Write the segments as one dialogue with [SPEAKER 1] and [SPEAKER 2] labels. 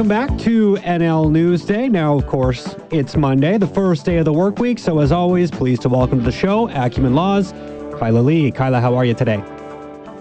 [SPEAKER 1] welcome back to NL Newsday. Now, of course, it's Monday, the first day of the work week. So, as always, pleased to welcome to the show Acumen Laws, Kyla Lee. Kyla, how are you today?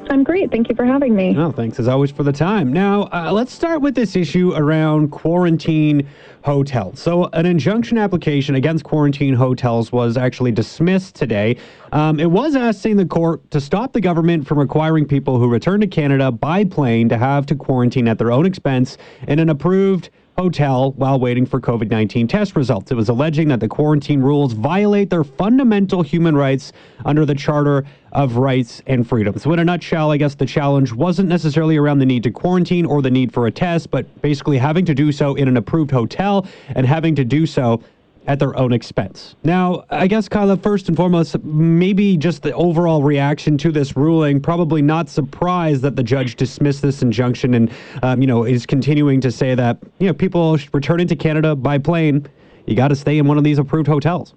[SPEAKER 2] I'm great. Thank you for having me.
[SPEAKER 1] No, thanks as always for the time. Now, uh, let's start with this issue around quarantine hotels. So, an injunction application against quarantine hotels was actually dismissed today. Um, it was asking the court to stop the government from requiring people who return to Canada by plane to have to quarantine at their own expense in an approved hotel while waiting for COVID 19 test results. It was alleging that the quarantine rules violate their fundamental human rights under the Charter of Rights and Freedoms. So, in a nutshell, I guess the challenge wasn't necessarily around the need to quarantine or the need for a test, but basically having to do so in an approved hotel and having to do so at their own expense. Now, I guess, Kyla, first and foremost, maybe just the overall reaction to this ruling, probably not surprised that the judge dismissed this injunction and, um, you know, is continuing to say that, you know, people returning to Canada by plane, you got to stay in one of these approved hotels.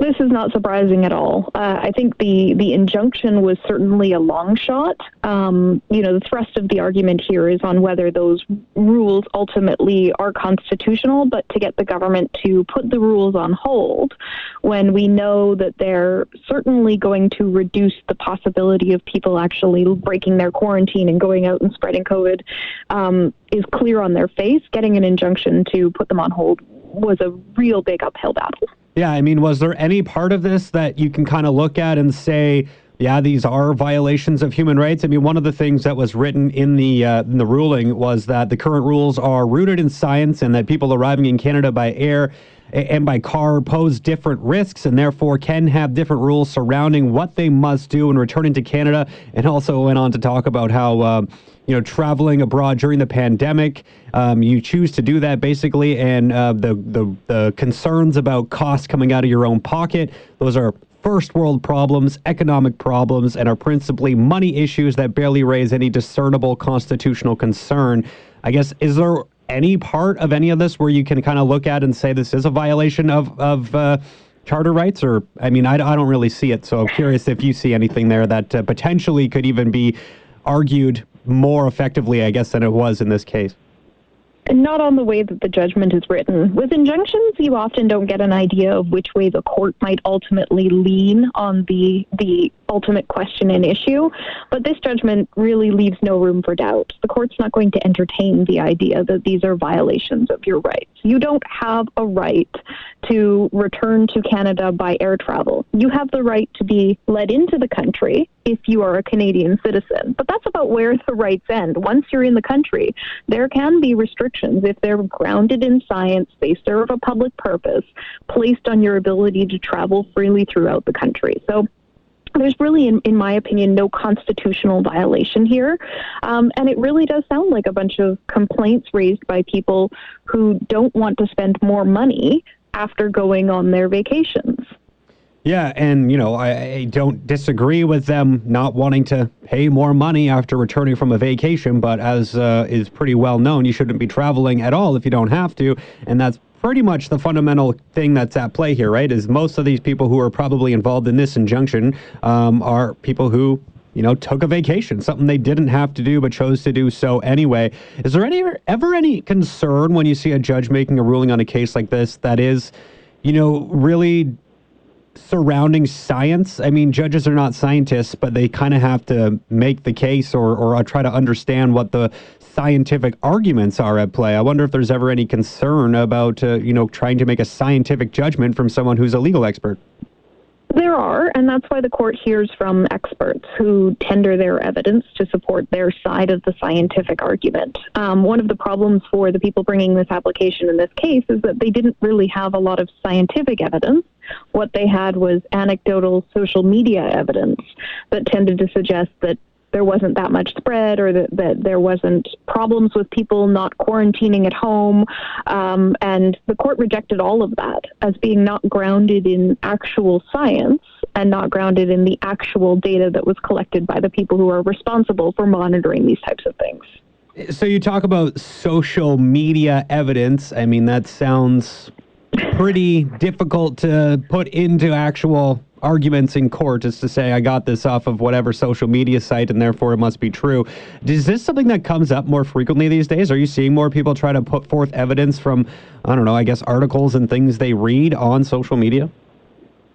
[SPEAKER 2] This is not surprising at all. Uh, I think the, the injunction was certainly a long shot. Um, you know, the thrust of the argument here is on whether those rules ultimately are constitutional, but to get the government to put the rules on hold when we know that they're certainly going to reduce the possibility of people actually breaking their quarantine and going out and spreading COVID um, is clear on their face. Getting an injunction to put them on hold was a real big uphill battle.
[SPEAKER 1] Yeah, I mean, was there any part of this that you can kind of look at and say, yeah, these are violations of human rights. I mean, one of the things that was written in the uh, in the ruling was that the current rules are rooted in science and that people arriving in Canada by air and by car pose different risks and therefore can have different rules surrounding what they must do when returning to Canada. And also went on to talk about how. Uh, you know, traveling abroad during the pandemic. Um, you choose to do that basically, and uh, the, the the concerns about costs coming out of your own pocket. Those are first world problems, economic problems, and are principally money issues that barely raise any discernible constitutional concern. I guess is there any part of any of this where you can kind of look at and say this is a violation of of uh, charter rights or i mean I, I don't really see it so i'm curious if you see anything there that uh, potentially could even be argued more effectively, I guess, than it was in this case.
[SPEAKER 2] And not on the way that the judgment is written. With injunctions, you often don't get an idea of which way the court might ultimately lean on the the ultimate question and issue. But this judgment really leaves no room for doubt. The court's not going to entertain the idea that these are violations of your rights. You don't have a right to return to Canada by air travel. You have the right to be let into the country if you are a Canadian citizen. But that's about where the rights end. Once you're in the country, there can be restrictions if they're grounded in science, they serve a public purpose, placed on your ability to travel freely throughout the country. So there's really, in, in, my opinion, no constitutional violation here. Um, and it really does sound like a bunch of complaints raised by people who don't want to spend more money after going on their vacations.
[SPEAKER 1] Yeah, and you know, I, I, don't disagree with them not wanting to pay more money after returning from a vacation, but as uh, is pretty well known, you shouldn't be traveling at all if you don't have to, and that's pretty much the fundamental thing that's at play here, right? Is most of these people who are probably involved in this injunction um, are people who you know, took a vacation, something they didn't have to do but chose to do so anyway. Is there any ever any concern when you see a judge making a ruling on a case like this that is, you know, really surrounding science. I mean, judges are not scientists, but they kind of have to make the case or, or uh, try to understand what the scientific arguments are at play. I wonder if there's ever any concern about, uh, you know, trying to make a scientific judgment from someone who's a legal expert.
[SPEAKER 2] There are, and that's why the court hears from experts who tender their evidence to support their side of the scientific argument. Um, one of the problems for the people bringing this application in this case is that they didn't really have a lot of scientific evidence. What they had was anecdotal social media evidence that tended to suggest that there wasn't that much spread or that, that there wasn't problems with people not quarantining at home. Um, and the court rejected all of that as being not grounded in actual science and not grounded in the actual data that was collected by the people who are responsible for monitoring these types of things.
[SPEAKER 1] So you talk about social media evidence. I mean, that sounds pretty difficult to put into actual arguments in court is to say I got this off of whatever social media site and therefore it must be true. Is this something that comes up more frequently these days? Are you seeing more people try to put forth evidence from I don't know, I guess articles and things they read on social media?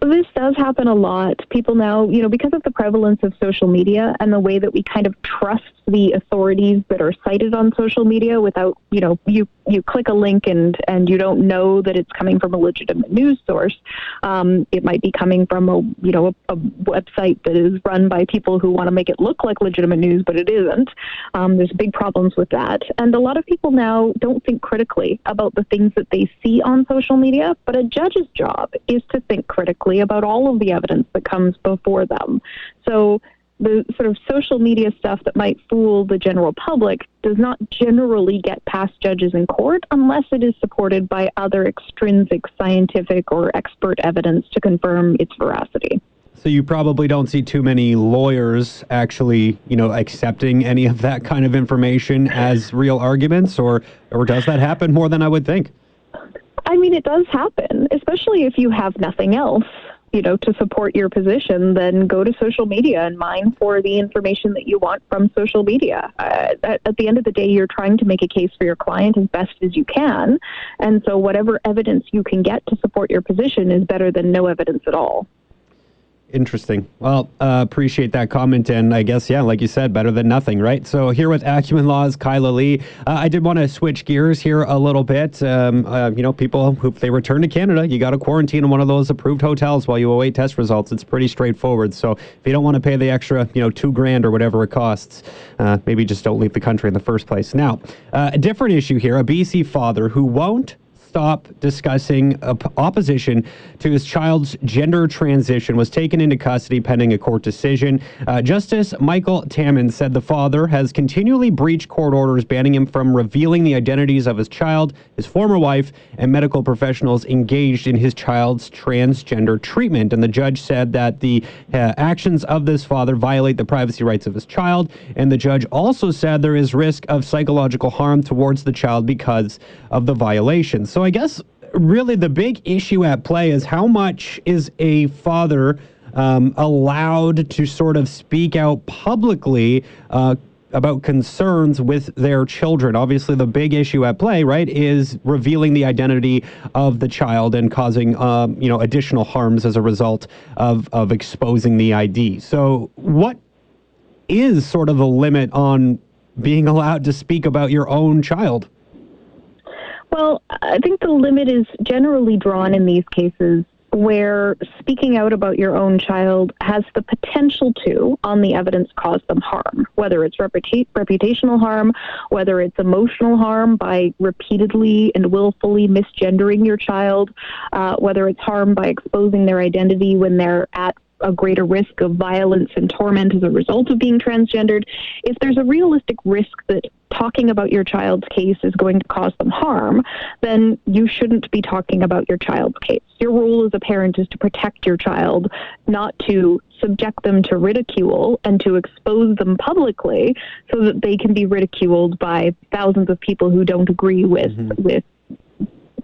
[SPEAKER 2] This does happen a lot. People now, you know, because of the prevalence of social media and the way that we kind of trust the authorities that are cited on social media without, you know, you you click a link and and you don't know that it's coming from a legitimate news source. Um, it might be coming from a you know a, a, website that is run by people who want to make it look like legitimate news, but it isn't. Um, there's big problems with that, and a lot of people now don't think critically about the things that they see on social media. But a judge's job is to think critically about all of the evidence that comes before them. So the sort of social media stuff that might fool the general public does not generally get past judges in court unless it is supported by other extrinsic scientific or expert evidence to confirm its veracity.
[SPEAKER 1] So you probably don't see too many lawyers actually, you know, accepting any of that kind of information as real arguments or or does that happen more than I would think?
[SPEAKER 2] I mean, it does happen, especially if you have nothing else you know, to support your position, then go to social media and mine for the information that you want from social media. Uh, at, at the end of the day, you're trying to make a case for your client as best as you can. And so, whatever evidence you can get to support your position is better than no evidence at all.
[SPEAKER 1] Interesting. Well, uh, appreciate that comment. And I guess, yeah, like you said, better than nothing, right? So here with Acumen Laws, Kyla Lee, uh, I did want to switch gears here a little bit. Um, uh, you know, people, if they return to Canada, you got to quarantine in one of those approved hotels while you await test results. It's pretty straightforward. So if you don't want to pay the extra, you know, two grand or whatever it costs, uh, maybe just don't leave the country in the first place. Now, uh, a different issue here a BC father who won't stop discussing opposition to his child's gender transition was taken into custody pending a court decision. Uh, Justice Michael Tammen said the father has continually breached court orders banning him from revealing the identities of his child, his former wife, and medical professionals engaged in his child's transgender treatment. And the judge said that the uh, actions of this father violate the privacy rights of his child. And the judge also said there is risk of psychological harm towards the child because of the violation. So I guess really the big issue at play is how much is a father um, allowed to sort of speak out publicly uh, about concerns with their children. Obviously, the big issue at play, right, is revealing the identity of the child and causing, um, you know, additional harms as a result of of exposing the ID. So, what is sort of the limit on being allowed to speak about your own child?
[SPEAKER 2] Well, I think the limit is generally drawn in these cases where speaking out about your own child has the potential to, on the evidence, cause them harm, whether it's reputa- reputational harm, whether it's emotional harm by repeatedly and willfully misgendering your child, uh, whether it's harm by exposing their identity when they're at a greater risk of violence and torment as a result of being transgendered, if there's a realistic risk that talking about your child's case is going to cause them harm, then you shouldn't be talking about your child's case. Your role as a parent is to protect your child, not to subject them to ridicule and to expose them publicly so that they can be ridiculed by thousands of people who don't agree with mm-hmm. with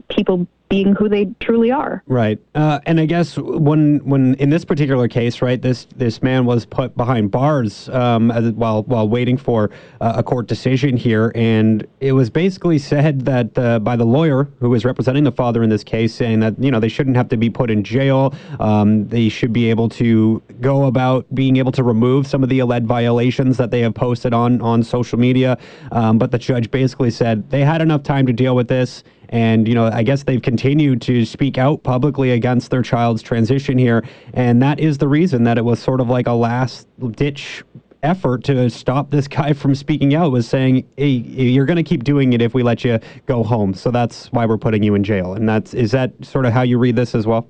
[SPEAKER 2] people being who they truly are.
[SPEAKER 1] Right. Uh, and I guess when when in this particular case, right, this this man was put behind bars um, while while waiting for uh, a court decision here, and it was basically said that uh, by the lawyer who was representing the father in this case, saying that you know they shouldn't have to be put in jail, um, they should be able to go about being able to remove some of the alleged violations that they have posted on on social media, um, but the judge basically said they had enough time to deal with this and, you know, I guess they've continued to speak out publicly against their child's transition here. And that is the reason that it was sort of like a last ditch effort to stop this guy from speaking out was saying, "Hey, you're going to keep doing it if we let you go home." So that's why we're putting you in jail. And that's is that sort of how you read this as well?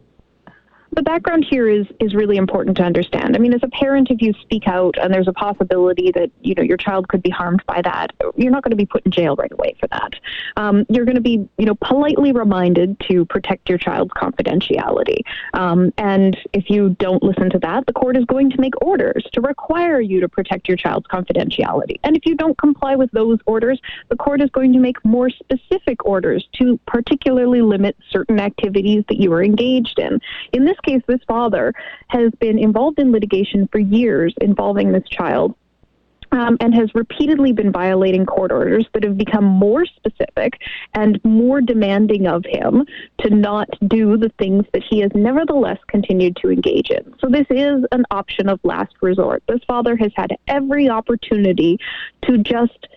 [SPEAKER 2] The background here is is really important to understand. I mean, as a parent, if you speak out and there's a possibility that you know your child could be harmed by that, you're not going to be put in jail right away for that. Um, you're going to be you know politely reminded to protect your child's confidentiality. Um, and if you don't listen to that, the court is going to make orders to require you to protect your child's confidentiality. And if you don't comply with those orders, the court is going to make more specific orders to particularly limit certain activities that you are engaged in. In this case, this father has been involved in litigation for years involving this child um, and has repeatedly been violating court orders that have become more specific and more demanding of him to not do the things that he has nevertheless continued to engage in. So, this is an option of last resort. This father has had every opportunity to just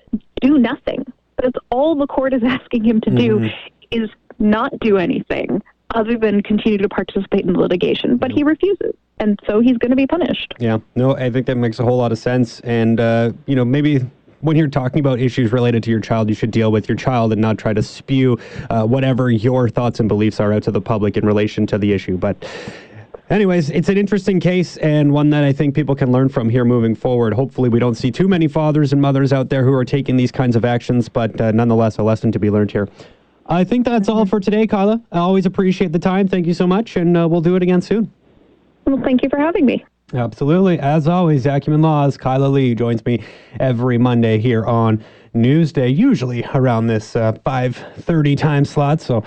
[SPEAKER 2] do nothing. That's all the court is asking him to do mm-hmm. is not do anything other than continue to participate in the litigation. But he refuses and so he's going to be punished.
[SPEAKER 1] Yeah, no, I think that makes a whole lot of sense. And, uh, you know, maybe when you're talking about issues related to your child, you should deal with your child and not try to spew uh, whatever your thoughts and beliefs are out to the public in relation to the issue. But, anyways, it's an interesting case and one that I think people can learn from here moving forward. Hopefully, we don't see too many fathers and mothers out there who are taking these kinds of actions, but uh, nonetheless, a lesson to be learned here. I think that's all for today, Kyla. I always appreciate the time. Thank you so much, and uh, we'll do it again soon.
[SPEAKER 2] Well, thank you for having me.
[SPEAKER 1] Absolutely. As always, Acumen Laws, Kyla Lee joins me every Monday here on Newsday, usually around this uh, 5.30 time slot. So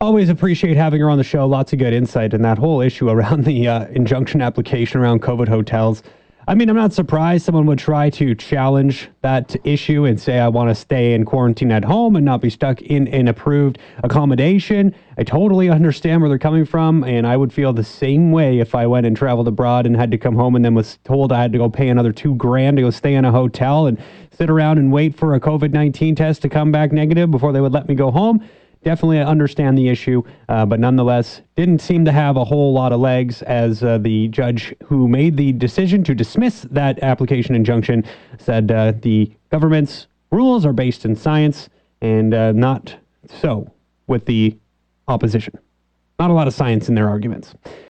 [SPEAKER 1] always appreciate having her on the show. Lots of good insight in that whole issue around the uh, injunction application around COVID hotels. I mean, I'm not surprised someone would try to challenge that issue and say, I want to stay in quarantine at home and not be stuck in an approved accommodation. I totally understand where they're coming from. And I would feel the same way if I went and traveled abroad and had to come home and then was told I had to go pay another two grand to go stay in a hotel and sit around and wait for a COVID 19 test to come back negative before they would let me go home definitely understand the issue, uh, but nonetheless didn't seem to have a whole lot of legs as uh, the judge who made the decision to dismiss that application injunction said uh, the government's rules are based in science and uh, not so with the opposition. Not a lot of science in their arguments.